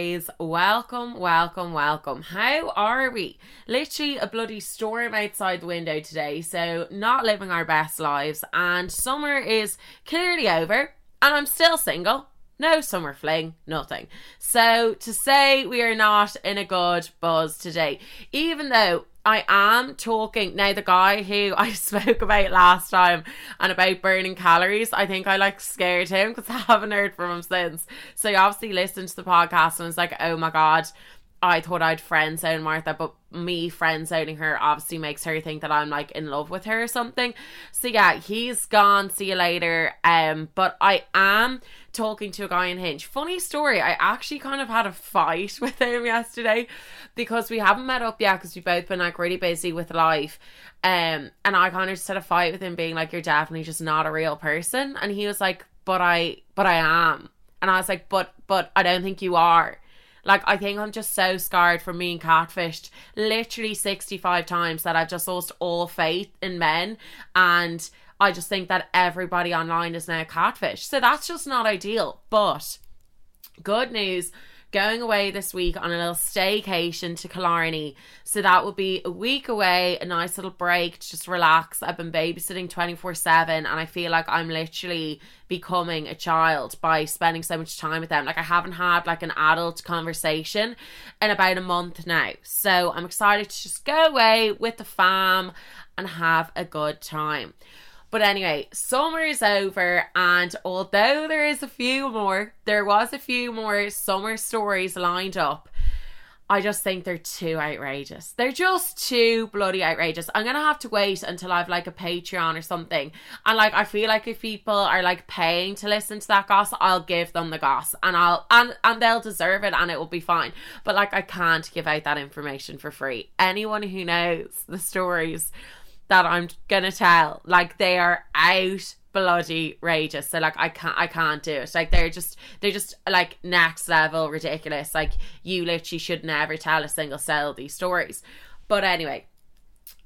Welcome, welcome, welcome. How are we? Literally a bloody storm outside the window today, so not living our best lives. And summer is clearly over, and I'm still single. No summer fling, nothing. So to say we are not in a good buzz today, even though I am talking now. The guy who I spoke about last time and about burning calories, I think I like scared him because I haven't heard from him since. So he obviously listened to the podcast and was like, "Oh my god." I thought I'd friend zone Martha, but me friend zoning her obviously makes her think that I'm like in love with her or something. So yeah, he's gone. See you later. Um, but I am talking to a guy in Hinge. Funny story. I actually kind of had a fight with him yesterday because we haven't met up yet because we've both been like really busy with life. Um, and I kind of just had a fight with him, being like, "You're definitely just not a real person," and he was like, "But I, but I am," and I was like, "But, but I don't think you are." Like, I think I'm just so scarred from being catfished literally 65 times that I've just lost all faith in men. And I just think that everybody online is now catfish. So that's just not ideal. But good news going away this week on a little staycation to Killarney. So that will be a week away, a nice little break to just relax. I've been babysitting 24 7 and I feel like I'm literally becoming a child by spending so much time with them. Like I haven't had like an adult conversation in about a month now. So I'm excited to just go away with the fam and have a good time. But anyway, summer is over, and although there is a few more, there was a few more summer stories lined up. I just think they're too outrageous. They're just too bloody outrageous. I'm gonna have to wait until I've like a Patreon or something. And like I feel like if people are like paying to listen to that goss, I'll give them the goss and I'll and and they'll deserve it and it will be fine. But like I can't give out that information for free. Anyone who knows the stories that I'm gonna tell. Like they are out bloody rageous. So like I can't I can't do it. Like they're just they're just like next level ridiculous. Like you literally should never tell a single cell these stories. But anyway,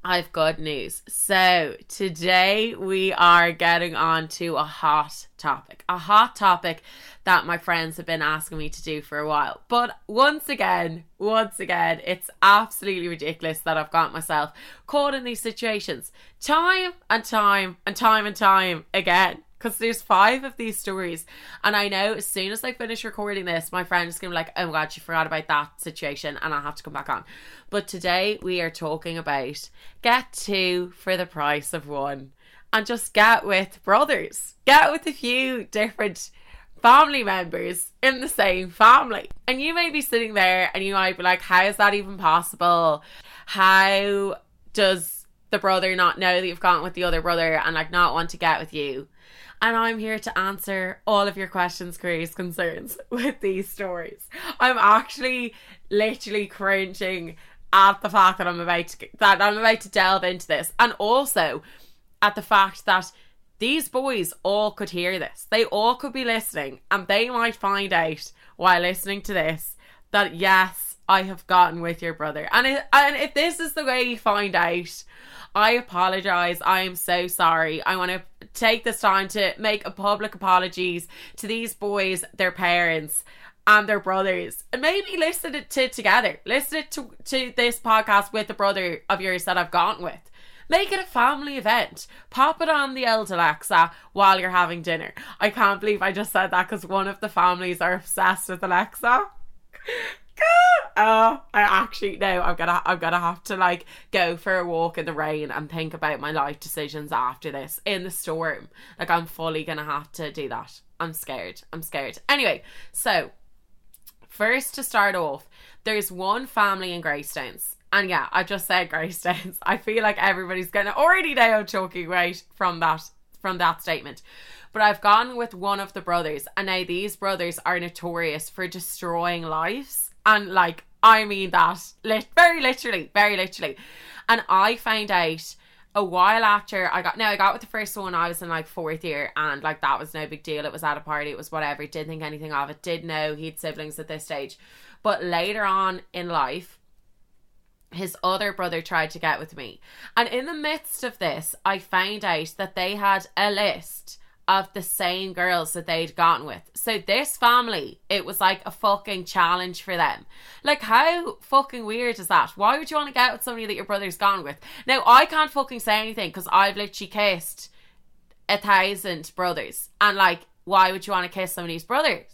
I've good news. So, today we are getting on to a hot topic. A hot topic that my friends have been asking me to do for a while. But once again, once again, it's absolutely ridiculous that I've got myself caught in these situations time and time and time and time again because there's five of these stories and i know as soon as i finish recording this my friend is gonna be like oh my god you forgot about that situation and i'll have to come back on. But today we are talking about get two for the price of one and just get with brothers. Get with a few different family members in the same family. And you may be sitting there and you might be like how is that even possible? How does the brother not know that you've gone with the other brother and like not want to get with you and I'm here to answer all of your questions, queries, concerns with these stories. I'm actually literally cringing at the fact that I'm about to that I'm about to delve into this, and also at the fact that these boys all could hear this. They all could be listening, and they might find out while listening to this that yes, I have gotten with your brother. And and if this is the way you find out, I apologize. I am so sorry. I want to take this time to make a public apologies to these boys, their parents, and their brothers. And maybe listen it to together. Listen to, to this podcast with the brother of yours that I've gone with. Make it a family event. Pop it on the old Alexa while you're having dinner. I can't believe I just said that because one of the families are obsessed with Alexa. oh, I actually no. I'm gonna I'm gonna have to like go for a walk in the rain and think about my life decisions after this in the storm. Like I'm fully gonna have to do that. I'm scared. I'm scared. Anyway, so first to start off, there's one family in Greystones. And yeah, I just said Greystones. I feel like everybody's gonna already know I'm talking right from that from that statement. But I've gone with one of the brothers, and now these brothers are notorious for destroying lives. And like, I mean that very literally, very literally. And I found out a while after I got no, I got with the first one. I was in like fourth year, and like that was no big deal. It was at a party. It was whatever. Didn't think anything of it. Did know he had siblings at this stage, but later on in life, his other brother tried to get with me, and in the midst of this, I found out that they had a list of the same girls that they'd gotten with. So this family, it was like a fucking challenge for them. Like how fucking weird is that? Why would you want to get with somebody that your brother's gone with? Now I can't fucking say anything because I've literally kissed a thousand brothers and like why would you want to kiss somebody's brothers?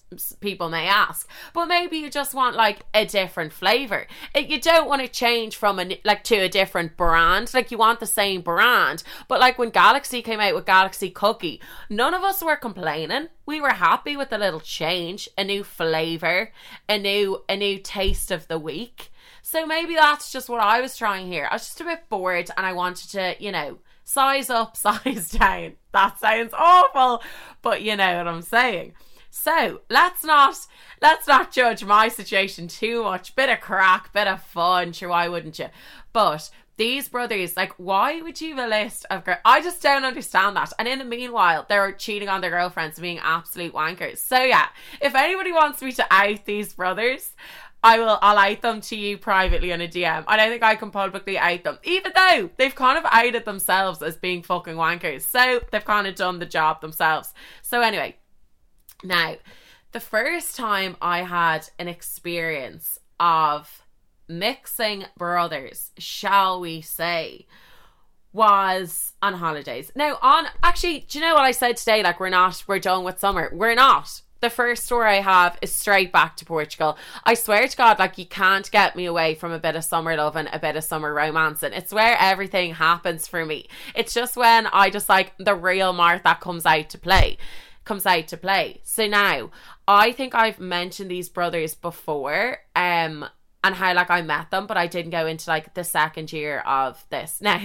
People may ask, but maybe you just want like a different flavor. You don't want to change from a like to a different brand. Like you want the same brand, but like when Galaxy came out with Galaxy Cookie, none of us were complaining. We were happy with the little change, a new flavor, a new a new taste of the week. So maybe that's just what I was trying here. I was just a bit bored, and I wanted to, you know size up, size down. That sounds awful, but you know what I'm saying. So let's not let's not judge my situation too much. Bit of crack, bit of fun. Sure, why wouldn't you? But these brothers, like, why would you have a list of girls? I just don't understand that. And in the meanwhile, they're cheating on their girlfriends, being absolute wankers. So yeah, if anybody wants me to out these brothers, I will I'll out them to you privately on a DM. I don't think I can publicly out them. Even though they've kind of outed themselves as being fucking wankers. So they've kind of done the job themselves. So anyway, now the first time I had an experience of mixing brothers, shall we say, was on holidays. Now on actually, do you know what I said today? Like we're not we're done with summer. We're not the first story I have is straight back to Portugal. I swear to God, like you can't get me away from a bit of summer love and a bit of summer romance, and it's where everything happens for me. It's just when I just like the real Martha comes out to play, comes out to play. So now I think I've mentioned these brothers before, um, and how like I met them, but I didn't go into like the second year of this now.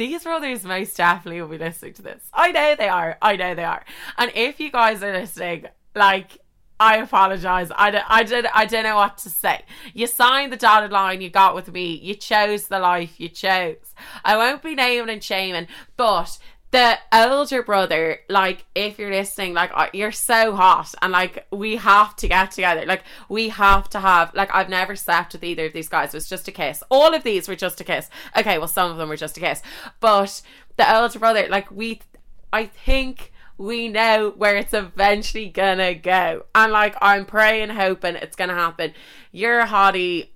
These brothers most definitely will be listening to this. I know they are. I know they are. And if you guys are listening, like, I apologize. I don't, I did I don't know what to say. You signed the dotted line you got with me. You chose the life you chose. I won't be naming and shaming, but the older brother, like, if you're listening, like, you're so hot, and like, we have to get together. Like, we have to have, like, I've never slept with either of these guys. It was just a kiss. All of these were just a kiss. Okay, well, some of them were just a kiss, but the older brother, like, we, I think we know where it's eventually gonna go, and like, I'm praying, hoping it's gonna happen. You're a hottie.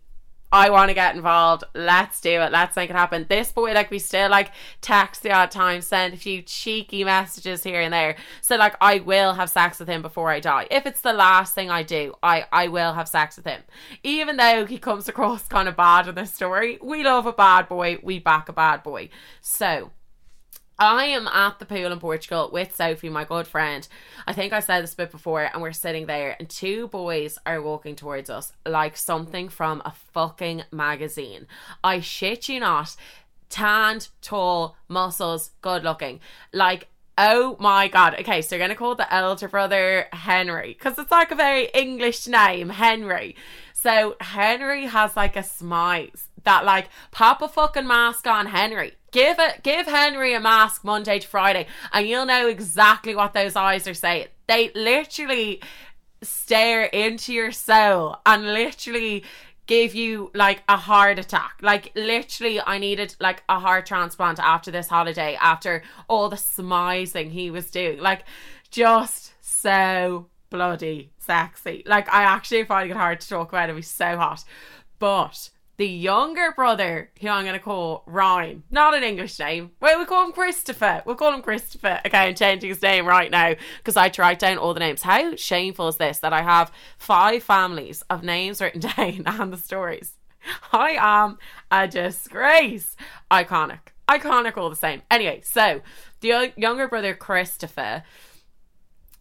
I want to get involved. Let's do it. Let's make it happen. This boy, like, we still like text the odd time, send a few cheeky messages here and there. So, like, I will have sex with him before I die. If it's the last thing I do, I I will have sex with him. Even though he comes across kind of bad in this story, we love a bad boy. We back a bad boy. So I am at the pool in Portugal with Sophie, my good friend. I think I said this bit before, and we're sitting there, and two boys are walking towards us like something from a fucking magazine. I shit you not. Tanned, tall, muscles, good looking. Like, oh my god. Okay, so you're gonna call the elder brother Henry because it's like a very English name, Henry. So Henry has like a smize that like pop a fucking mask on Henry. Give it give Henry a mask Monday to Friday and you'll know exactly what those eyes are saying. They literally stare into your soul and literally give you like a heart attack. Like literally I needed like a heart transplant after this holiday after all the smizing he was doing. Like just so bloody sexy. Like I actually find it hard to talk about it. He's so hot. But the younger brother, who I'm going to call Ryan, not an English name. Wait, we call him Christopher. We'll call him Christopher. Okay, I'm changing his name right now because I tried down all the names. How shameful is this that I have five families of names written down and the stories? I am a disgrace. Iconic. Iconic all the same. Anyway, so the younger brother, Christopher,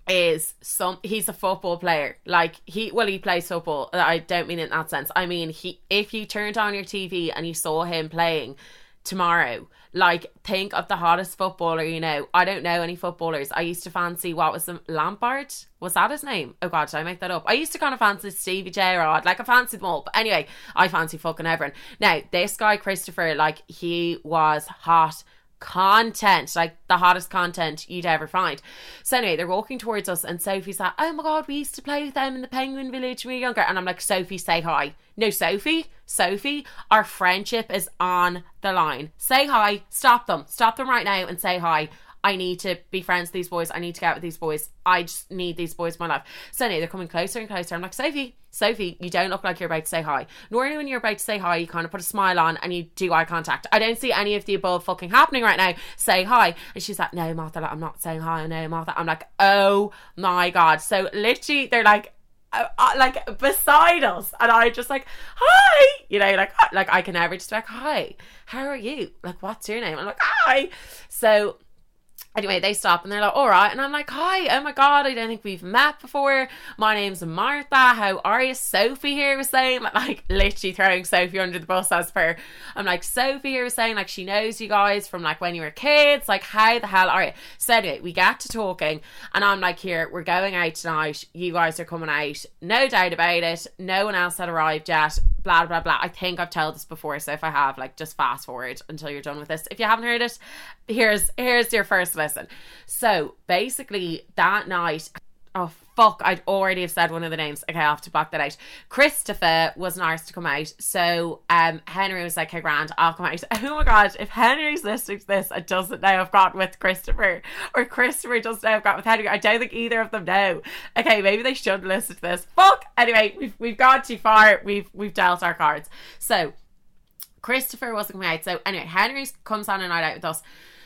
is some he's a football player like he well he plays football i don't mean in that sense i mean he if you turned on your tv and you saw him playing tomorrow Like, think of the hottest footballer you know. I don't know any footballers. I used to fancy, what was the Lampard? Was that his name? Oh god, did I make that up? I used to kind of fancy Stevie Gerrard. Like, I fancied them all. But anyway, I fancy fucking everyone. Now, this guy, Christopher, like, he was hot content, like the hottest content you'd ever find. So anyway, they're walking towards us, and Sophie's like, "Oh my god, we used to play with them in the Penguin Village when we were younger." And I'm like, "Sophie, say hi." No, Sophie, Sophie, our friendship is on the line. Say hi. Stop them. Stop them right now and say hi. I need to be friends with these boys. I need to get out with these boys. I just need these boys in my life. So anyway, they're coming closer and closer. I'm like, Sophie, Sophie, you don't look like you're about to say hi. Normally, when you're about to say hi, you kind of put a smile on and you do eye contact. I don't see any of the above fucking happening right now. Say hi. And she's like, No, Martha, like, I'm not saying hi. No, Martha. I'm like, Oh my God. So literally, they're like, uh, uh, like beside us and I just like hi you know like uh, like I can never just like hi how are you like what's your name I'm like hi so Anyway, they stop and they're like, all right. And I'm like, hi, oh my God, I don't think we've met before. My name's Martha. How are you? Sophie here was saying, like, like literally throwing Sophie under the bus as per. I'm like, Sophie here was saying, like, she knows you guys from like when you were kids. Like, how the hell are you? So anyway, we get to talking and I'm like, here, we're going out tonight. You guys are coming out. No doubt about it. No one else had arrived yet. Blah, blah, blah. I think I've told this before. So if I have, like, just fast forward until you're done with this. If you haven't heard it, here's, here's your first listen. So basically, that night, oh fuck, I'd already have said one of the names. Okay, I have to back that out. Christopher was asked to come out. So um Henry was like, Hey Grand, I'll come out. Oh my god, if Henry's listening to this and doesn't know I've got with Christopher, or Christopher doesn't know I've got with Henry, I don't think either of them know. Okay, maybe they should listen to this. Fuck! Anyway, we've we've gone too far. We've we've dealt our cards. So Christopher wasn't coming out. So anyway, Henry comes on a night out with us.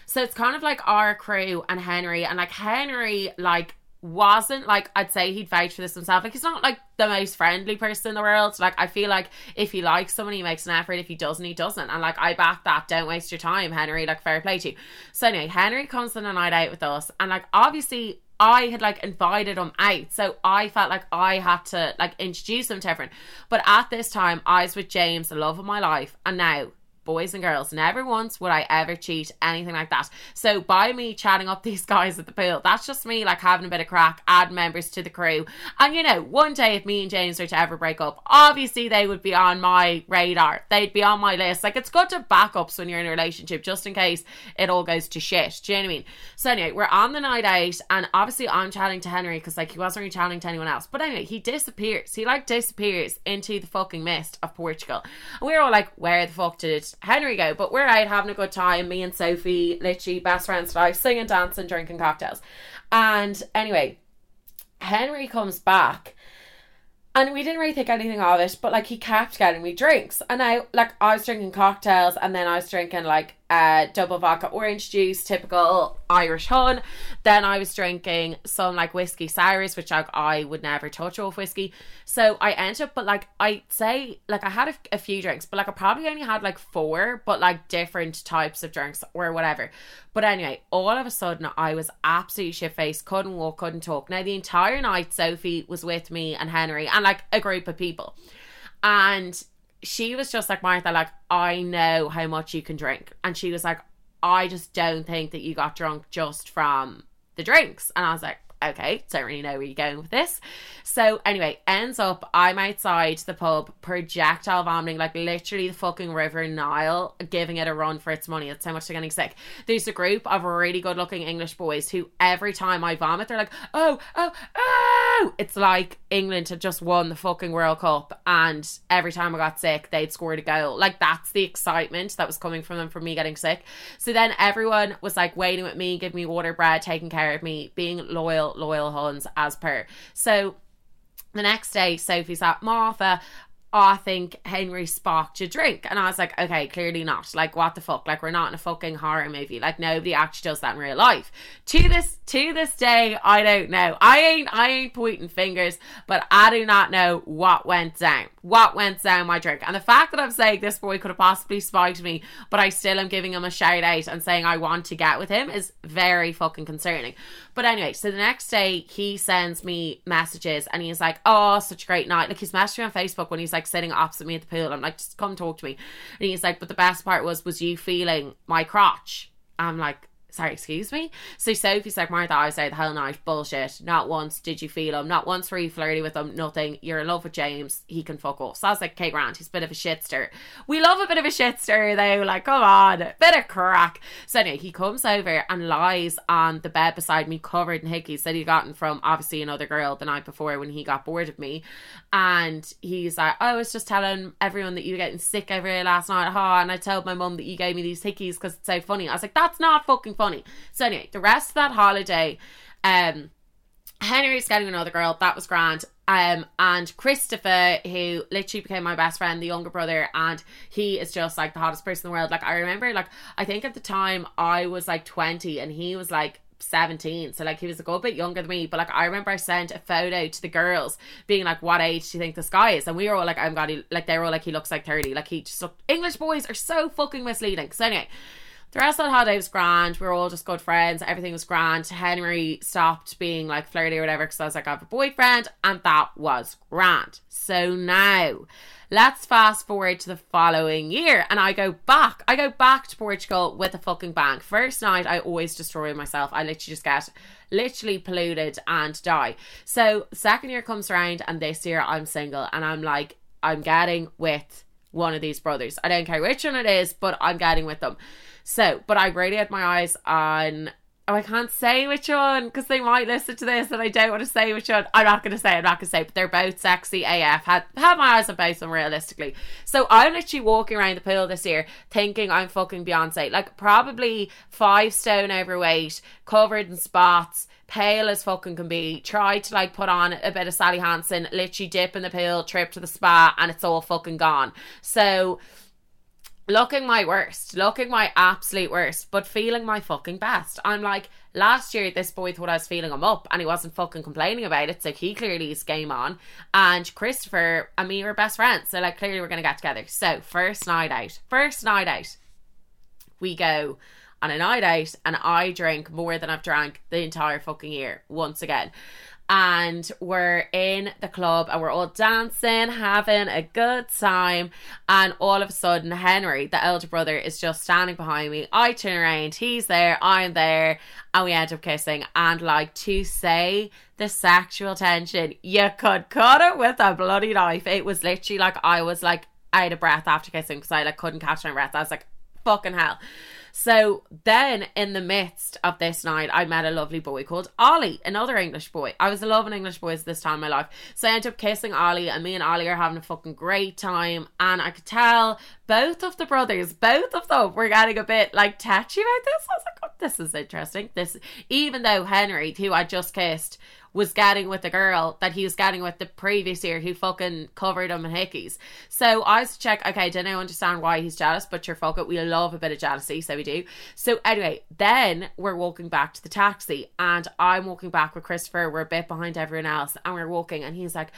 So it's kind of like our crew and Henry, and like Henry, like wasn't like I'd say he'd vouch for this himself. Like he's not like the most friendly person in the world. Like I feel like if he likes someone, he makes an effort. If he doesn't, he doesn't. And like I back that. Don't waste your time, Henry. Like fair play to you. So anyway, Henry comes on a night out with us, and like obviously I had like invited him out, so I felt like I had to like introduce him to everyone. But at this time, I was with James, the love of my life, and now boys and girls. Never once would I ever cheat, anything like that. So by me chatting up these guys at the pool, that's just me like having a bit of crack, add members to the crew. And you know, one day if me and James were to ever break up, obviously they would be on my radar. They'd be on my list. Like it's good to backups when you're in a relationship, just in case it all goes to shit. Do you know what I mean? So anyway, we're on the night out, and obviously I'm chatting to Henry because like he wasn't really chatting to anyone else. But anyway, he disappears. He like disappears into the fucking mist of Portugal. And we we're all like, where the fuck did Henry go. But we're out having a good time. Me and Sophie, literally best friends for life, singing, dancing, drinking cocktails. And anyway, Henry comes back. And we didn't really think anything of it, but like he kept getting me drinks. And I like I was drinking cocktails and then I was drinking like uh double vodka orange juice, typical Irish hun. Then I was drinking some like whiskey sours, which like I would never touch off whiskey. So I ended up, but like I'd say, like I had a, a few drinks, but like I probably only had like four, but like different types of drinks or whatever. But anyway, all of a sudden I was absolutely shit faced, couldn't walk, couldn't talk. Now the entire night Sophie was with me and Henry and like a group of people. And she was just like Martha, like, I know how much you can drink. And she was like, I just don't think that you got drunk just from the drinks. And I was like, okay, don't really know where you're going with this. So anyway, ends up I'm outside the pub, projectile vomiting, like literally the fucking River Nile, giving it a run for its money. That's how much they're getting sick. There's a group of really good looking English boys who every time I vomit, they're like, oh, oh, oh. It's like England had just won the fucking World Cup and every time I got sick, they'd scored a goal. Like that's the excitement that was coming from them from me getting sick. So then everyone was like waiting with me, giving me water, bread, taking care of me, being loyal, loyal Huns as per. So the next day, Sophie's at Martha. Oh, I think Henry sparked your drink. And I was like, okay, clearly not. Like, what the fuck? Like, we're not in a fucking horror movie. Like, nobody actually does that in real life. To this to this day, I don't know. I ain't I ain't pointing fingers, but I do not know what went down. What went down my drink. And the fact that I'm saying this boy could have possibly spiked me, but I still am giving him a shout out and saying I want to get with him is very fucking concerning. But anyway, so the next day he sends me messages and he's like, Oh, such a great night. Like he's messaging me on Facebook when he's like like sitting opposite me at the pool. I'm like, just come talk to me. And he's like, but the best part was, was you feeling my crotch? I'm like, sorry, excuse me. So Sophie's like, Martha, I was the whole night. Bullshit. Not once did you feel him. Not once were you flirty with him. Nothing. You're in love with James. He can fuck off. So I was like, okay, Grant, he's a bit of a shitster. We love a bit of a shitster though. Like, come on. Bit of crack. So anyway, he comes over and lies on the bed beside me covered in hickeys that he'd gotten from obviously another girl the night before when he got bored of me. And he's like, oh, I was just telling everyone that you were getting sick over here last night. Ha, and I told my mum that you gave me these hickeys because it's so funny. I was like, that's not fucking funny. So anyway, the rest of that holiday, um, Henry's getting another girl. That was grand. Um, and Christopher, who literally became my best friend, the younger brother, and he is just like the hottest person in the world. Like I remember, like I think at the time I was like twenty, and he was like 17 so like he was a good bit younger than me but like I remember I sent a photo to the girls being like what age do you think this guy is and we were all like I'm god he, like they were all like he looks like 30 like he just looked English boys are so fucking misleading so anyway the rest of the holiday was grand. We were all just good friends. Everything was grand. Henry stopped being like flirty or whatever because I was like, I have a boyfriend, and that was grand. So now, let's fast forward to the following year, and I go back. I go back to Portugal with a fucking bang. First night, I always destroy myself. I literally just get literally polluted and die. So second year comes around, and this year I'm single, and I'm like, I'm getting with one of these brothers. I don't care which one it is, but I'm getting with them. So, but I really had my eyes on. Oh, I can't say which one because they might listen to this and I don't want to say which one. I'm not going to say, I'm not going to say, but they're both sexy AF. Had, had my eyes on both of them realistically. So I'm literally walking around the pool this year thinking I'm fucking Beyonce. Like, probably five stone overweight, covered in spots, pale as fucking can be. Tried to like put on a bit of Sally Hansen, literally dip in the pool, trip to the spa, and it's all fucking gone. So looking my worst, looking my absolute worst, but feeling my fucking best. I'm like, last year this boy thought I was feeling him up and he wasn't fucking complaining about it, so he clearly is game on. And Christopher and me were best friends, so like clearly we're gonna get together. So first night out, first night out, we go on a night out and I drink more than I've drank the entire fucking year once again and we're in the club and we're all dancing, having a good time. And all of a sudden, Henry, the elder brother, is just standing behind me. I turn around, he's there, I'm there, and we end up kissing. And like to say the sexual tension, you could cut it with a bloody knife. It was literally like I was like out of breath after kissing because I like couldn't catch my breath. I was like, fucking hell. So then, in the midst of this night, I met a lovely boy called Ollie, another English boy. I was loving English boys this time in my life. So I ended up kissing Ollie, and me and Ollie are having a fucking great time. And I could tell both of the brothers, both of them, were getting a bit like touchy about this. I was like, oh, this is interesting. This, even though Henry, who I just kissed, was getting with the girl that he was getting with the previous year who fucking covered him in hickeys. So I was to check, okay, don't know understand why he's jealous, but you're fuck it. We love a bit of jealousy, so we do. So anyway, then we're walking back to the taxi and I'm walking back with Christopher. We're a bit behind everyone else and we're walking and he's like,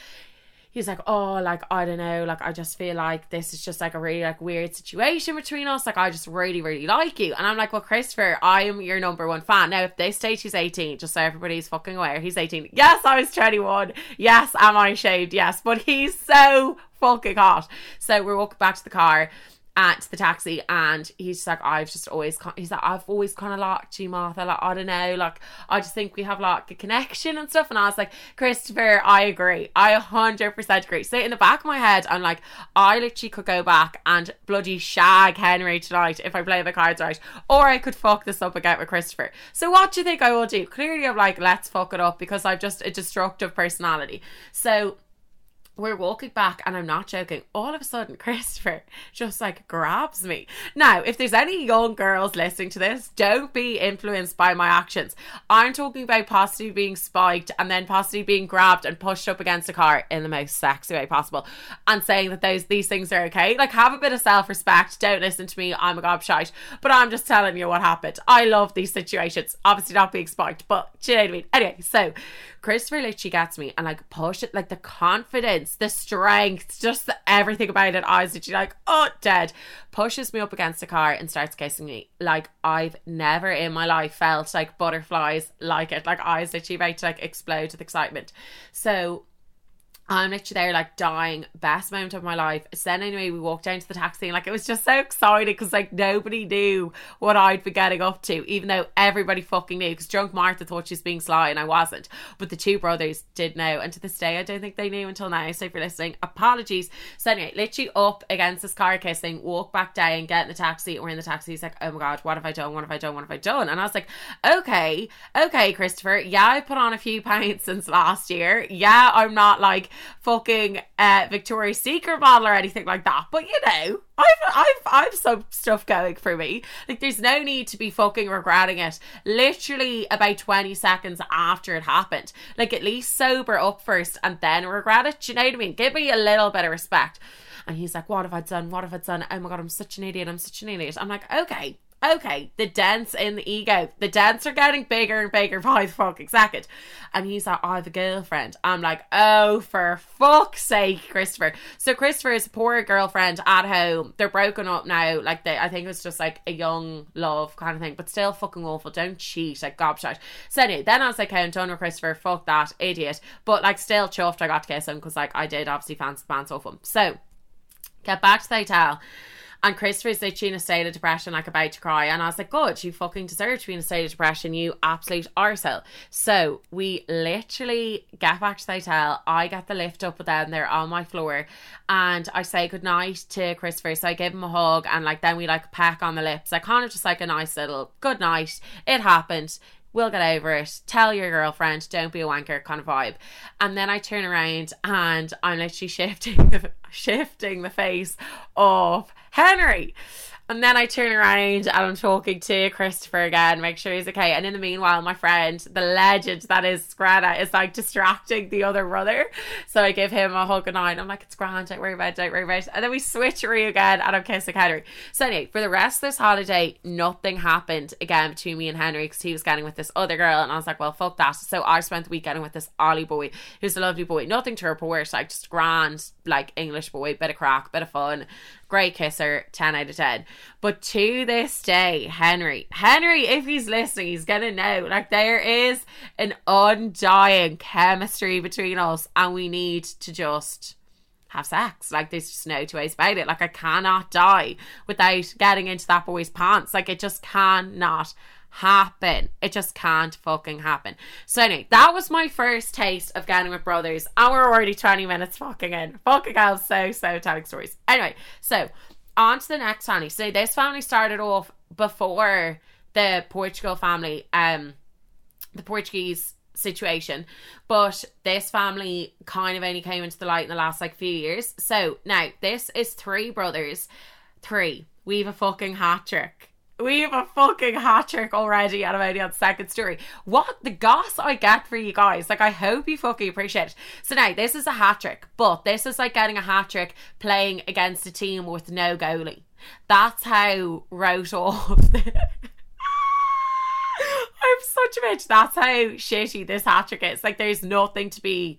he's like, oh, like I don't know, like I just feel like this is just like a really like weird situation between us. Like I just really, really like you, and I'm like, well, Christopher, I am your number one fan. Now, if they state he's 18, just so everybody's fucking aware, he's 18. Yes, I was 21. Yes, am I shaved? Yes, but he's so fucking hot. So we're walking back to the car at the taxi and he's like I've just always he's like I've always kind of liked you Martha. Like I don't know like I just think we have like a connection and stuff. And I was like Christopher I agree. I 100% agree. So in the back of my head I'm like I literally could go back and bloody shag Henry tonight if I play the cards right. Or I could fuck this up again with Christopher. So what do you think I will do? Clearly I'm like let's fuck it up because I've just a destructive personality. So we're walking back and I'm not joking. All of a sudden, Christopher just like grabs me. Now, if there's any young girls listening to this, don't be influenced by my actions. I'm talking about possibly being spiked and then possibly being grabbed and pushed up against a car in the most sexy way possible and saying that those these things are okay. Like have a bit of self-respect. Don't listen to me. I'm a gobshite. But I'm just telling you what happened. I love these situations. Obviously not being spiked, but you know what I mean? Anyway, so Christopher literally gets me and like push it like the confidence, the strength, just the, everything about it. I was literally like, oh, dead. Pushes me up against the car and starts kissing me. Like I've never in my life felt like butterflies like it. Like I was literally about to like explode with excitement. So I'm literally there, like dying, best moment of my life. So then, anyway, we walked down to the taxi, and like it was just so exciting because like nobody knew what I'd be getting up to, even though everybody fucking knew. Because drunk Martha thought she was being sly, and I wasn't. But the two brothers did know, and to this day, I don't think they knew until now. So if you're listening, apologies. So anyway, literally up against this car kissing, walk back down, get in the taxi. We're in the taxi. He's like, "Oh my god, what have I done? What have I done? What have I done?" And I was like, "Okay, okay, Christopher. Yeah, I put on a few pints since last year. Yeah, I'm not like." Fucking uh, Victoria's Secret model or anything like that. But you know, I've I've I've some stuff going for me. Like there's no need to be fucking regretting it. Literally about 20 seconds after it happened. Like at least sober up first and then regret it. You know what I mean? Give me a little bit of respect. And he's like, What have I done? What have I done? Oh my god, I'm such an idiot. I'm such an idiot. I'm like, okay, okay, the dents in the ego, the dents are getting bigger and bigger by the fucking second. And he's like, I have a girlfriend. I'm like, oh, for fuck's sake, Christopher. So Christopher's poor girlfriend at home. They're broken up now. Like they, I think it's just like a young love kind of thing, but still fucking awful. Don't cheat, like gobshite. So anyway, then I was like, hey, I'm done with Christopher. Fuck that idiot. But like, still chuffed I got to kiss him because like I did obviously fancy the pants off him. So get back to the hotel. And Christopher's literally in a state of depression, like about to cry. And I was like, God, you fucking deserve to be in a state of depression, you absolute arsehole. So we literally get back to the hotel. I get the lift up with them, they're on my floor. And I say goodnight to Christopher. So I give him a hug and like then we like peck on the lips. Like kind of just like a nice little good night. It happened we'll get over it. Tell your girlfriend, don't be a wanker kind of vibe. And then I turn around and I'm literally shifting the, shifting the face of Henry. And then I turn around and I'm talking to Christopher again, make sure he's okay. And in the meanwhile, my friend, the legend that is Greta, is like distracting the other brother. So I give him a hug and I'm like, it's grand, don't worry about it, don't worry about it. And then we switch re again and I'm kissing Henry. So anyway, for the rest of this holiday, nothing happened again between me and Henry because he was getting with this other girl. And I was like, well, fuck that. So I spent the week getting with this Ollie boy, who's a lovely boy. Nothing to report, like just grand, like English boy, bit of crack, bit of fun great kisser, 10 out of 10. But to this day, Henry, Henry, if he's listening, he's gonna know like there is an undying chemistry between us, and we need to just have sex. Like there's just no two ways about it. Like I cannot die without getting into that boy's pants. Like it just cannot happen. It just can't fucking happen. So anyway, that was my first taste of getting with brothers, and we're already 20 minutes fucking in. Fucking hell, so so telling stories. Anyway, so on to the next family. So this family started off before the Portugal family, um, the Portuguese situation, but this family kind of only came into the light in the last like few years. So now this is three brothers, three. We've a fucking hat trick we have a fucking hat trick already only on second story. What the goss I get for you guys. Like I hope you fucking appreciate it. So now this is a hat trick, but this is like getting a hat trick playing against a team with no goalie. That's how wrote off the I'm such a bitch. That's how shitty this hat trick is. Like there's nothing to be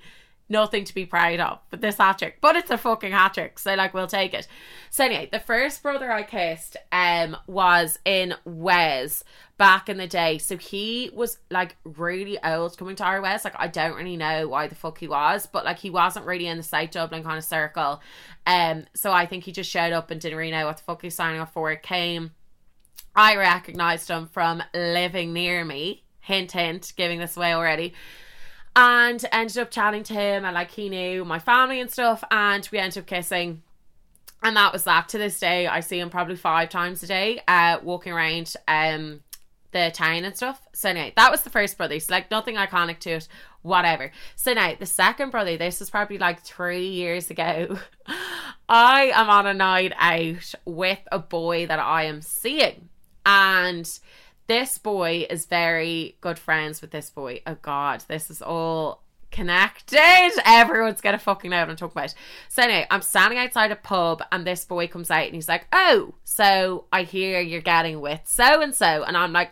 nothing to be proud of but this hat trick. But it's a fucking hat trick, so like we'll take it. So anyway, the first brother I kissed um was in Wes back in the day. So he was like really old coming to our Wes. Like I don't really know why the fuck he was, but like he wasn't really in the South Dublin kind of circle. Um so I think he just showed up and didn't really know what the fuck he was signing up for. It came I recognized him from living near me. Hint hint, giving this away already and ended up chatting to him and like he knew my family and stuff and we ended up kissing. And that was that. To this day i see him probably five times a day uh walking around um the town and stuff. So anyway that was the first brother. So like nothing iconic to it. Whatever. So now the second brother this was probably like three years ago. I am on a night out with a boy that i am seeing. And this boy is very good friends with this boy. Oh God, this is all connected. Everyone's gonna fucking know what I'm talking about. So anyway, I'm standing outside a pub and this boy comes out and he's like, Oh, so I hear you're getting with so and so. And I'm like,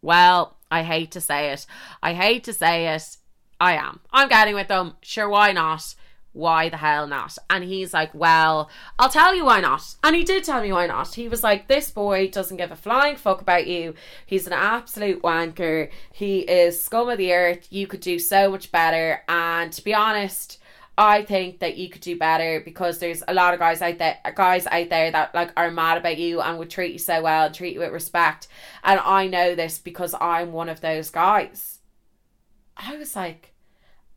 Well, I hate to say it. I hate to say it. I am. I'm getting with them. Sure, why not? Why the hell not? And he's like, well, I'll tell you why not. And he did tell me why not. He was like, this boy doesn't give a flying fuck about you. He's an absolute wanker. He is scum of the earth. You could do so much better. And to be honest, I think that you could do better because there's a lot of guys out there guys out there that like are mad about you and would treat you so well treat you with respect. And I know this because I'm one of those guys. I was like,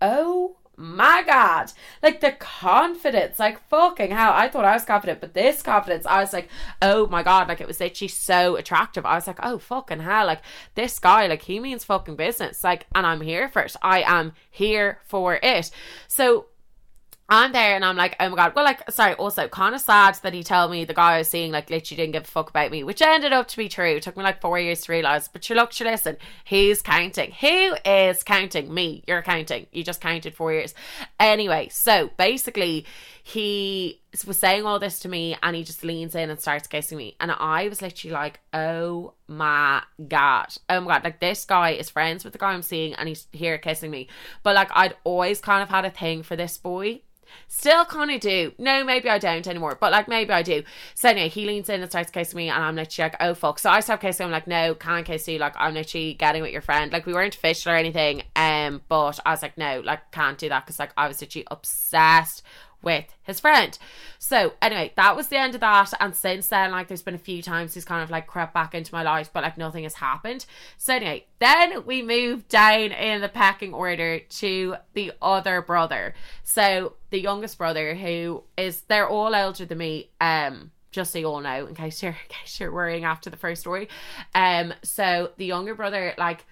oh my god. Like the confidence like fucking hell. I thought i was confident but this confidence i was like oh my god. Like it was literally so attractive. I was like oh fucking hell. Like this guy like he means fucking business. Like and i'm here for it. I am here for it. So I'm there and I'm like, oh my god. Well, like, sorry, also kind of sad that he told me the guy I was seeing, like, literally didn't give a fuck about me, which ended up to be true. It took me like four years to realize. But you look, you listen, he's counting. Who is counting? Me. You're counting. You just counted four years. Anyway, so basically, he was saying all this to me and he just leans in and starts kissing me. And I was literally like, oh my god. Oh my god. Like, this guy is friends with the guy I'm seeing and he's here kissing me. But like, I'd always kind of had a thing for this boy. Still kind of do. No, maybe I don't anymore, but like maybe I do. So anyway, he leans in and starts kissing me, and I'm literally like, oh fuck. So I stop kissing him, like, no, can't kiss you. Like, I'm literally getting with your friend. Like, we weren't official or anything, um, but I was like, no, like, can't do that because like I was literally obsessed with his friend. So anyway, that was the end of that. And since then, like there's been a few times he's kind of like crept back into my life, but like nothing has happened. So anyway, then we move down in the pecking order to the other brother. So the youngest brother who is they're all older than me. Um just so you all know, in case you're in case you're worrying after the first story. Um so the younger brother, like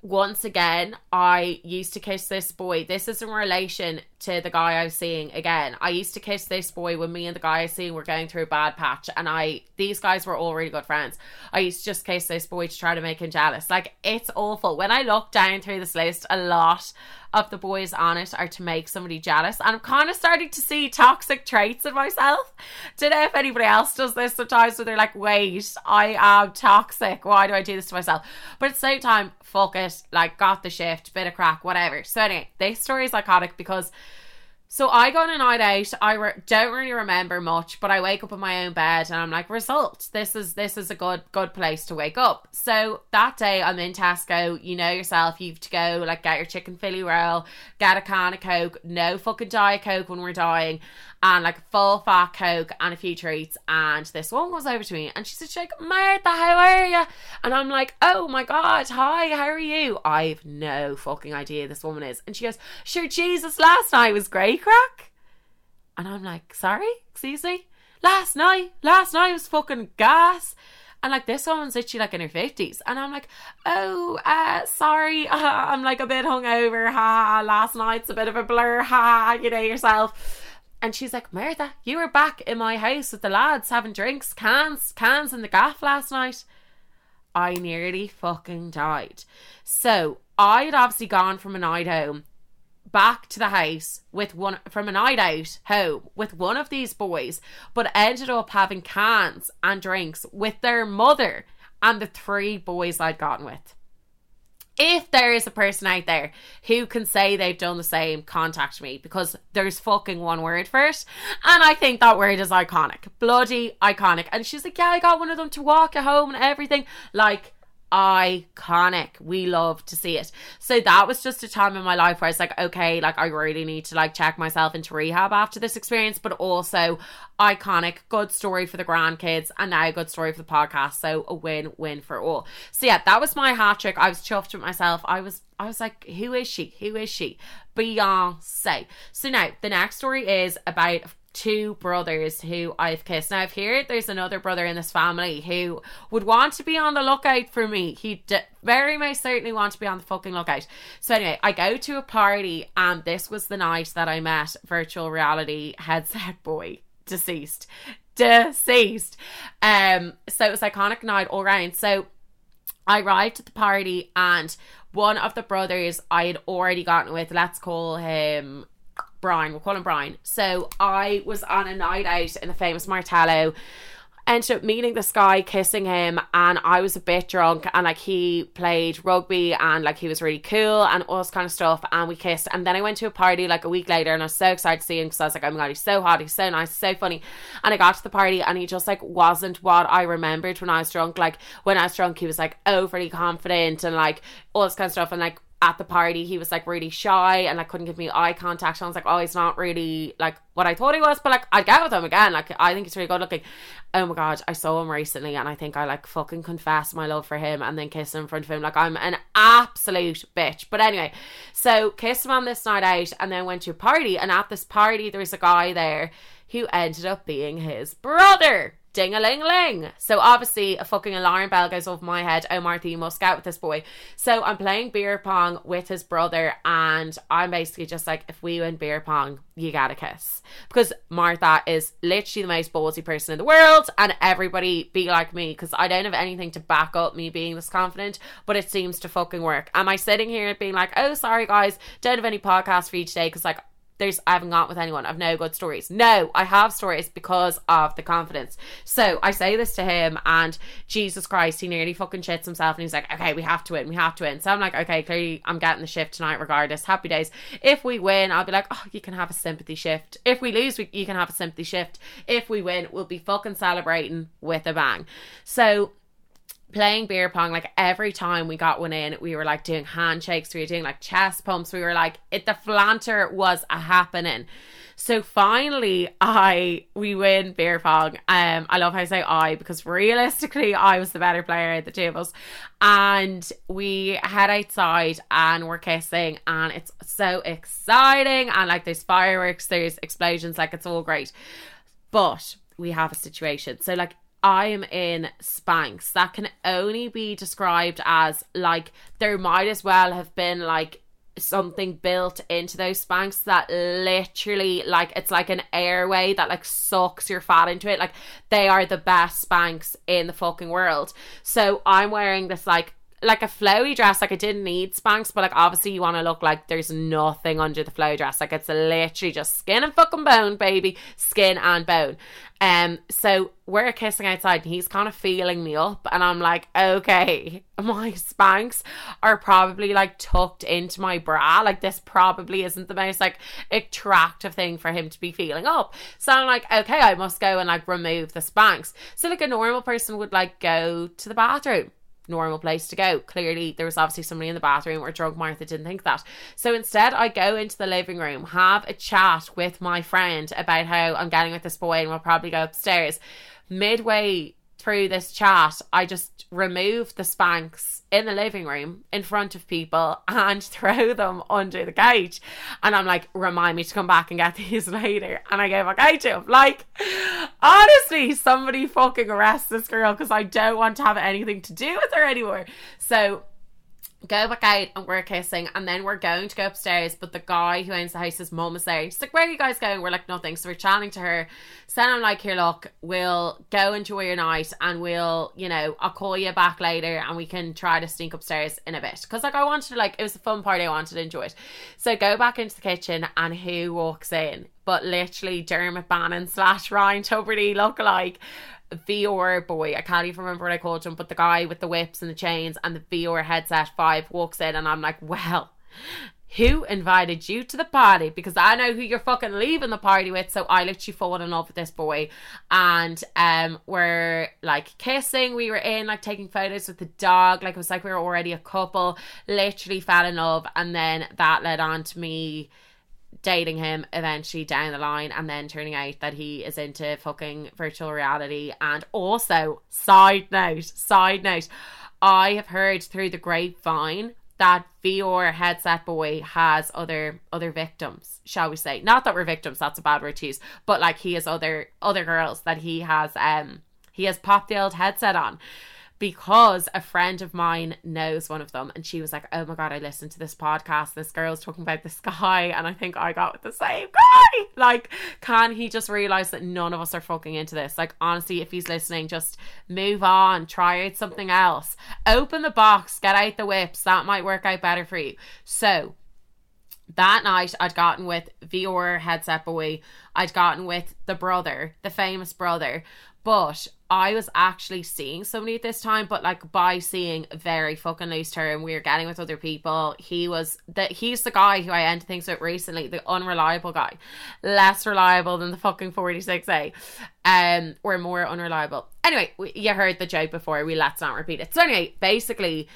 once again, I used to kiss this boy. This is in relation to the guy I was seeing again. I used to kiss this boy when me and the guy I was seeing were going through a bad patch, and I these guys were all really good friends. I used to just kiss this boy to try to make him jealous. Like it's awful. When I look down through this list, a lot of the boys on it are to make somebody jealous. And I'm kind of starting to see toxic traits in myself. Don't know if anybody else does this sometimes where they're like, wait, I am toxic. Why do I do this to myself? But at the same time, fuck it. Like, got the shift, bit of crack, whatever. So, anyway, this story is iconic because so I go on a night out. I re- don't really remember much, but I wake up in my own bed and I'm like, result. This is this is a good good place to wake up. So that day I'm in Tesco. You know yourself. You've to go like get your chicken Philly roll, get a can of Coke, no fucking diet Coke when we're dying, and like full fat Coke and a few treats. And this one goes over to me and she said, like, Martha, how are you? And I'm like, oh my God, hi, how are you? I've no fucking idea this woman is. And she goes, sure, Jesus, last night was great crack. And I'm like, sorry, excuse me? Last night, last night was fucking gas. And like this woman's literally like in her fifties, and I'm like, oh, uh, sorry, I'm like a bit hungover. Ha, last night's a bit of a blur. Ha, you know yourself. And she's like, Martha, you were back in my house with the lads having drinks, cans, cans in the gaff last night. I nearly fucking died. So I'd obviously gone from a night home back to the house with one from a night out home with one of these boys, but ended up having cans and drinks with their mother and the three boys I'd gotten with if there is a person out there who can say they've done the same, contact me because there's fucking one word for it. And I think that word is iconic. Bloody iconic. And she's like, Yeah, I got one of them to walk at home and everything. Like, iconic. We love to see it. So that was just a time in my life where I was like, okay, like I really need to like check myself into rehab after this experience, but also iconic, good story for the grandkids, and now a good story for the podcast. So a win-win for all. So yeah, that was my hat trick. I was chuffed with myself. I was I was like, who is she? Who is she? Beyonce. So now the next story is about two brothers who I've kissed. Now, I've heard there's another brother in this family who would want to be on the lookout for me. He d- very much certainly want to be on the fucking lookout. So, anyway, I go to a party, and this was the night that I met virtual reality headset boy, deceased. Deceased. Um, so it was iconic night all round. So I arrived at the party and one of the brothers I had already gotten with, let's call him Brian. We'll call him Brian. So I was on a night out in the famous Martello ended up meeting this guy, kissing him, and I was a bit drunk. And like he played rugby and like he was really cool and all this kind of stuff. And we kissed. And then I went to a party like a week later, and I was so excited to see him because I was like, oh my god, he's so hot, he's so nice, so funny. And I got to the party, and he just like wasn't what I remembered when I was drunk. Like when I was drunk, he was like overly confident and like all this kind of stuff. And like at the party he was like really shy and like couldn't give me eye contact. I was like, oh, he's not really like what I thought he was, but like I'd get with him again. Like I think he's really good looking. Oh my god, I saw him recently and I think I like fucking confessed my love for him and then kissed him in front of him. Like I'm an absolute bitch. But anyway, so kissed him on this night out and then went to a party and at this party there was a guy there who ended up being his brother. Ding a ling ling. So obviously a fucking alarm bell goes off my head. Oh Martha, you must get with this boy. So I'm playing beer pong with his brother, and I'm basically just like, if we win beer pong, you gotta kiss. Because Martha is literally the most ballsy person in the world, and everybody be like me, because I don't have anything to back up me being this confident, but it seems to fucking work. Am I sitting here being like, oh sorry guys, don't have any podcast for you today because like there's I haven't got with anyone. I've no good stories. No, I have stories because of the confidence. So I say this to him, and Jesus Christ, he nearly fucking shits himself, and he's like, "Okay, we have to win. We have to win." So I'm like, "Okay, clearly I'm getting the shift tonight, regardless. Happy days. If we win, I'll be like, oh, you can have a sympathy shift. If we lose, we, you can have a sympathy shift. If we win, we'll be fucking celebrating with a bang." So playing beer pong like every time we got one in we were like doing handshakes we were doing like chest pumps we were like it the flanter was a happening. So finally i we win beer pong. Um i love how i say i because realistically i was the better player at the tables and we head outside and we're kissing and it's so exciting and like there's fireworks there's explosions like it's all great. But we have a situation. So like I am in Spanx. That can only be described as like there might as well have been like something built into those Spanx that literally like it's like an airway that like sucks your fat into it. Like they are the best Spanx in the fucking world. So I'm wearing this like like a flowy dress, like I didn't need Spanx, but like obviously you want to look like there's nothing under the flowy dress. Like it's literally just skin and fucking bone, baby. Skin and bone. Um, so we're kissing outside and he's kind of feeling me up, and I'm like, okay, my Spanx are probably like tucked into my bra. Like this probably isn't the most like attractive thing for him to be feeling up. So I'm like, okay, I must go and like remove the Spanx. So like a normal person would like go to the bathroom normal place to go. Clearly, there was obviously somebody in the bathroom or drunk Martha didn't think that. So instead, I go into the living room, have a chat with my friend about how I'm getting with this boy, and we'll probably go upstairs. Midway through this chat, I just remove the Spanx in the living room in front of people and throw them under the couch. And I'm like, remind me to come back and get these later. And I go back out to him. Like, honestly, somebody fucking arrest this girl because I don't want to have anything to do with her anymore. So go back out and we're kissing and then we're going to go upstairs but the guy who owns the house house's mum is there. She's like where are you guys going? We're like nothing. So we're chatting to her. So I'm like here look we'll go enjoy your night and we'll you know I'll call you back later and we can try to sneak upstairs in a bit. Because like I wanted to like it was a fun party I wanted to enjoy it. So go back into the kitchen and who walks in? But literally Dermot Bannon slash Ryan Tubridy look like VR boy, I can't even remember what I called him, but the guy with the whips and the chains and the VR headset five walks in, and I'm like, well, who invited you to the party? Because I know who you're fucking leaving the party with. So I literally fallen in love with this boy, and um, we're like kissing. We were in like taking photos with the dog. Like it was like we were already a couple. Literally fell in love, and then that led on to me dating him eventually down the line and then turning out that he is into fucking virtual reality and also side note side note i have heard through the grapevine that VR headset boy has other other victims, shall we say? Not that we're victims, that's a bad word to use, but like he has other other girls that he has um he has popped the old headset on because a friend of mine knows one of them and she was like oh my god i listened to this podcast. This girl's talking about this guy and i think i got with the same guy. Like can he just realize that none of us are fucking into this? Like honestly if he's listening just move on try out something else. Open the box get out the whips. That might work out better for you. So that night I'd gotten with VR headset boy, I'd gotten with the brother, the famous brother, but I was actually seeing somebody at this time, but like by seeing very fucking loose term, we were getting with other people. He was that he's the guy who I ended things with recently, the unreliable guy, less reliable than the fucking forty six A, um, or more unreliable. Anyway, we, you heard the joke before. We let's not repeat it. So anyway, basically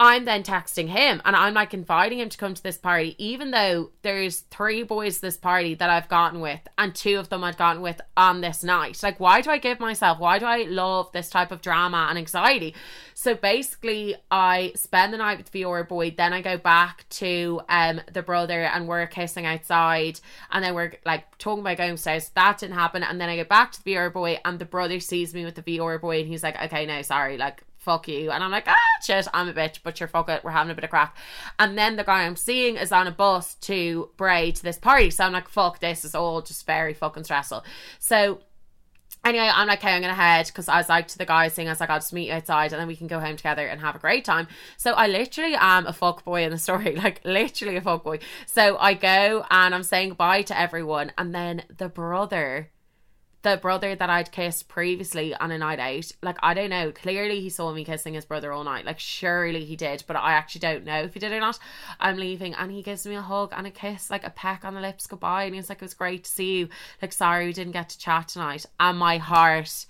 I'm then texting him and I'm like inviting him to come to this party, even though there's three boys this party that I've gotten with, and two of them I'd gotten with on this night. Like, why do I give myself, why do I love this type of drama and anxiety? So basically, I spend the night with the VR boy, then I go back to um the brother and we're kissing outside, and then we're like talking about going upstairs. That didn't happen, and then I go back to the VR boy, and the brother sees me with the VR boy, and he's like, okay, no, sorry, like fuck you. And I'm like, ah, shit, I'm a bitch, but you're fuck it. We're having a bit of crack. And then the guy I'm seeing is on a bus to Bray to this party. So I'm like, fuck, this is all just very fucking stressful. So anyway, I'm like, okay, I'm gonna head because I was like to the guy saying, I was like, I'll just meet you outside and then we can go home together and have a great time. So I literally am a fuck boy in the story, like literally a fuck boy. So I go and I'm saying goodbye to everyone, and then the brother the brother that I'd kissed previously on a night out, like I don't know, clearly he saw me kissing his brother all night. Like surely he did, but I actually don't know if he did or not. I'm leaving and he gives me a hug and a kiss, like a peck on the lips goodbye, and he's like, It was great to see you. Like, sorry we didn't get to chat tonight. And my heart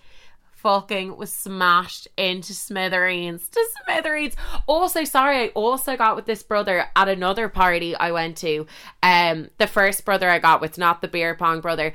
fucking was smashed into smithereens to smithereens also sorry i also got with this brother at another party i went to um the first brother i got with not the beer pong brother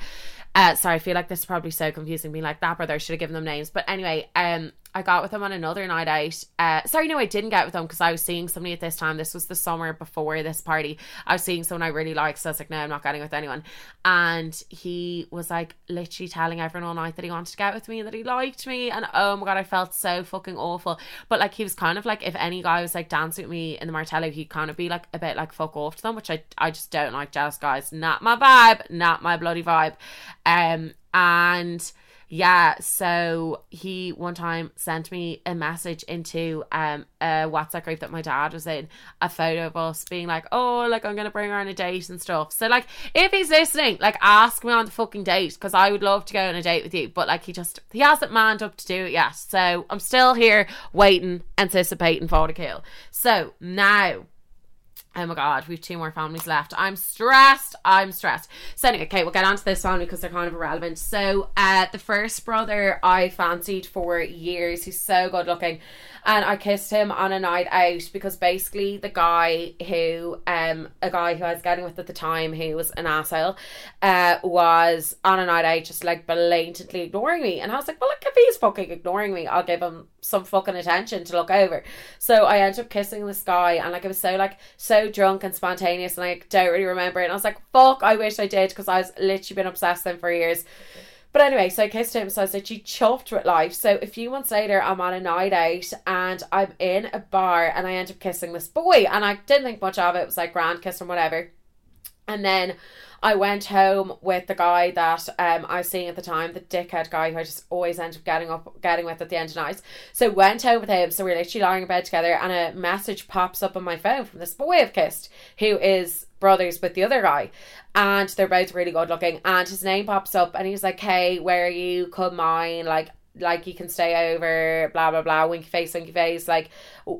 uh, sorry, I feel like this is probably so confusing. Being like that brother, I should have given them names. But anyway, um, I got with him on another night out. Uh, sorry, no, I didn't get with him because I was seeing somebody at this time. This was the summer before this party. I was seeing someone I really liked, so I was like, no, I'm not getting with anyone. And he was like literally telling everyone all night that he wanted to get with me, and that he liked me, and oh my god, I felt so fucking awful. But like he was kind of like, if any guy was like dancing with me in the Martello, he'd kind of be like a bit like fuck off to them, which I I just don't like jealous guys. Not my vibe, not my bloody vibe. Um, and yeah, so he one time sent me a message into um a WhatsApp group that my dad was in, a photo of us being like, Oh, like I'm gonna bring her on a date and stuff. So like if he's listening, like ask me on the fucking date because I would love to go on a date with you. But like he just he hasn't manned up to do it yet. So I'm still here waiting, anticipating for the kill. So now Oh my god, we've two more families left. I'm stressed. I'm stressed. So anyway, okay, we'll get on to this family because they're kind of irrelevant. So uh the first brother I fancied for years, he's so good looking. And I kissed him on a night out because basically the guy who um a guy who I was getting with at the time who was an asshole uh was on a night out just like blatantly ignoring me. And I was like, Well look if he's fucking ignoring me, I'll give him some fucking attention to look over. So I ended up kissing this guy and like it was so like so drunk and spontaneous and I don't really remember it. And I was like, fuck, I wish I did because I was literally been obsessed with him for years. But anyway, so I kissed him, so I was literally chuffed with life. So a few months later, I'm on a night out and I'm in a bar and I end up kissing this boy. And I didn't think much of it. It was like grand kiss or whatever. And then I went home with the guy that um, I was seeing at the time, the dickhead guy who I just always end up getting up getting with at the end of nights. So went home with him. So we are literally lying in bed together, and a message pops up on my phone from this boy I've kissed, who is brothers with the other guy, and they're both really good looking. And his name pops up, and he's like, "Hey, where are you? Come mine." Like like you can stay over, blah blah blah, winky face, winky face, like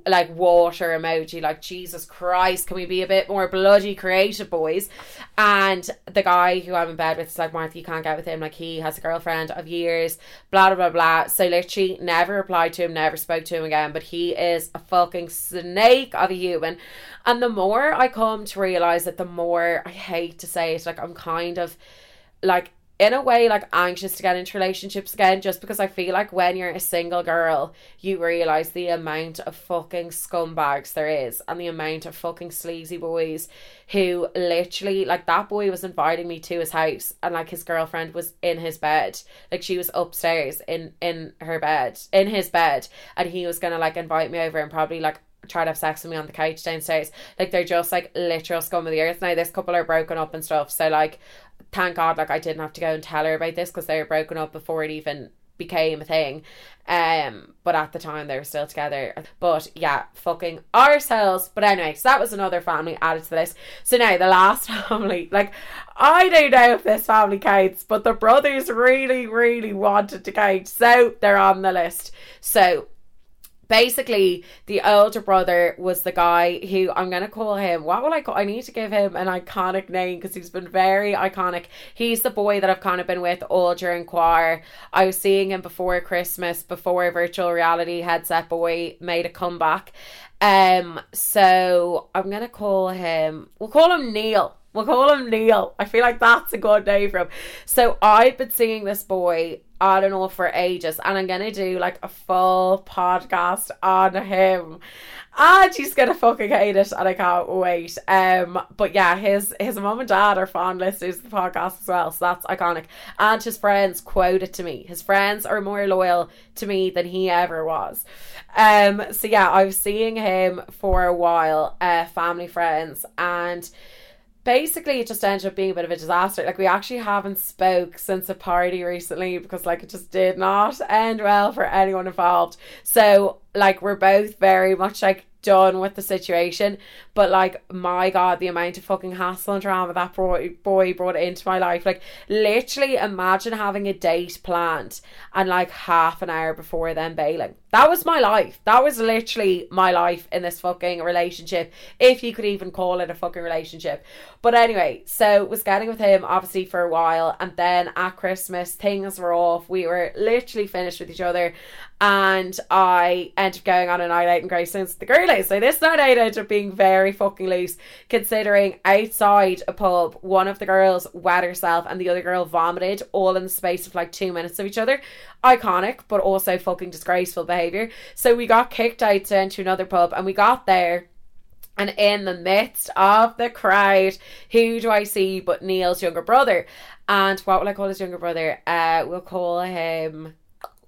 like water emoji, like Jesus Christ, can we be a bit more bloody creative, boys? And the guy who I'm in bed with is like, Martha, you can't get with him, like he has a girlfriend of years, blah blah blah blah. So literally never replied to him, never spoke to him again, but he is a fucking snake of a human. And the more I come to realise that the more I hate to say it, like I'm kind of like in a way like anxious to get into relationships again just because I feel like when you're a single girl you realise the amount of fucking scumbags there is and the amount of fucking sleazy boys who literally like that boy was inviting me to his house and like his girlfriend was in his bed like she was upstairs in in her bed in his bed and he was gonna like invite me over and probably like try to have sex with me on the couch downstairs. Like they're just like literal scum of the earth. Now this couple are broken up and stuff. So like thank God, like I didn't have to go and tell her about this because they were broken up before it even became a thing. Um, but at the time they were still together. But yeah, fucking ourselves. But anyway, so that was another family added to the list. So now the last family, like I don't know if this family counts, but the brothers really, really wanted to count, so they're on the list. So basically the older brother was the guy who I'm gonna call him what will I call I need to give him an iconic name because he's been very iconic he's the boy that I've kind of been with all during choir I was seeing him before Christmas before virtual reality headset boy made a comeback Um, so I'm gonna call him. We'll call him Neil. We'll call him Neil. I feel like that's a good name for him. So I've been seeing this boy on and off for ages, and I'm gonna do like a full podcast on him. And she's gonna fucking hate it, and I can't wait. Um, but yeah, his his mom and dad are fond listeners of the podcast as well, so that's iconic. And his friends quote it to me. His friends are more loyal to me than he ever was. Um, so yeah, I was seeing him for a while, uh, family friends, and basically it just ended up being a bit of a disaster. Like we actually haven't spoke since a party recently because like it just did not end well for anyone involved. So like we're both very much like done with the situation. But like my god, the amount of fucking hassle and drama that boy boy brought into my life. Like literally imagine having a date planned and like half an hour before then bailing. That was my life. That was literally my life in this fucking relationship, if you could even call it a fucking relationship. But anyway, so was getting with him obviously for a while, and then at Christmas things were off. We were literally finished with each other, and I ended up going on a night out in Greystones the girlies. So this night out ended up being very fucking loose, considering outside a pub, one of the girls wet herself and the other girl vomited all in the space of like two minutes of each other. Iconic, but also fucking disgraceful behaviour. So we got kicked out to enter another pub and we got there. And in the midst of the crowd, who do I see but Neil's younger brother? And what will I call his younger brother? Uh, we'll call him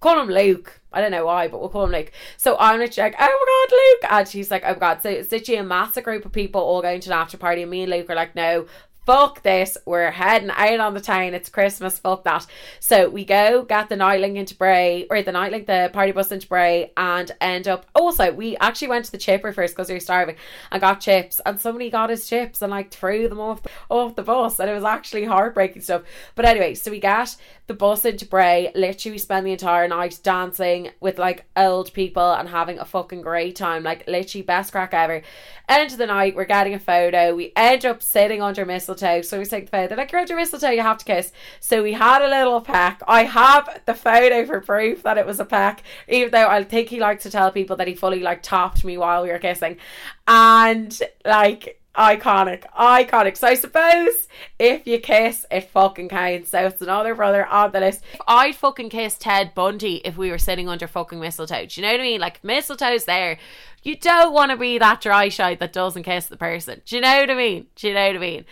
call him Luke. I don't know why, but we'll call him Luke. So I'm like, oh my god, Luke. And she's like, oh my god. So it's literally a massive group of people all going to an after party. And me and Luke are like, no, fuck this. We're heading out on the town. It's Christmas. Fuck that. So we go get the Nightlink into Bray, or the Nightlink, the party bus into Bray, and end up. Also, we actually went to the chipper first because we were starving and got chips. And somebody got his chips and like threw them off, off the bus. And it was actually heartbreaking stuff. But anyway, so we get the bus into Bray. Literally, we spend the entire night dancing with like old people and having a fucking great time. Like, literally, best crack ever. End of the night, we're getting a photo. We end up sitting under mistletoe. So we take the photo. They're like, You're under mistletoe, you have to kiss. So we had a little peck. I have the photo for proof that it was a peck, even though I think he likes to tell people that he fully like topped me while we were kissing. And like, iconic, iconic. So I suppose if you kiss, it fucking counts. So it's another brother on the list. If I'd fucking kiss Ted Bundy if we were sitting under fucking mistletoe. Do you know what I mean? Like mistletoe's there. You don't want to be that dry shite that doesn't kiss the person. Do you know what I mean? Do you know what I mean?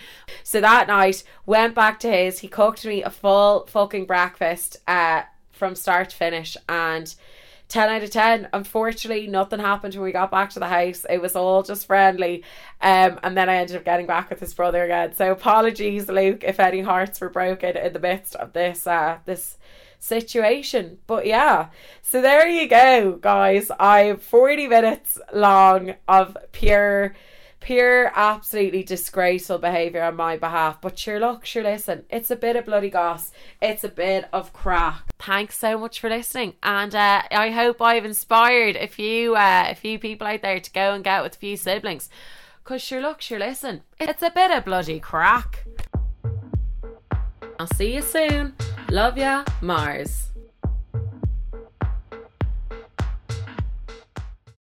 So that night, went back to his. He cooked me a full fucking breakfast uh, from start to finish and 10 out of 10. Unfortunately, nothing happened when we got back to the house. It was all just friendly. Um, and then I ended up getting back with his brother again. So apologies, Luke, if any hearts were broken in the midst of this uh this situation. But yeah, so there you go, guys. I'm 40 minutes long of pure pure absolutely disgraceful behaviour on my behalf. But sure look, sure listen, it's a bit of bloody goss. It's a bit of crack. Thanks so much for listening. And uh, I hope I've inspired a few uh, a few people out there to go and get with a few siblings. Cause sure look, sure listen, it's a bit of bloody crack. I'll see you soon. Love ya, Mars.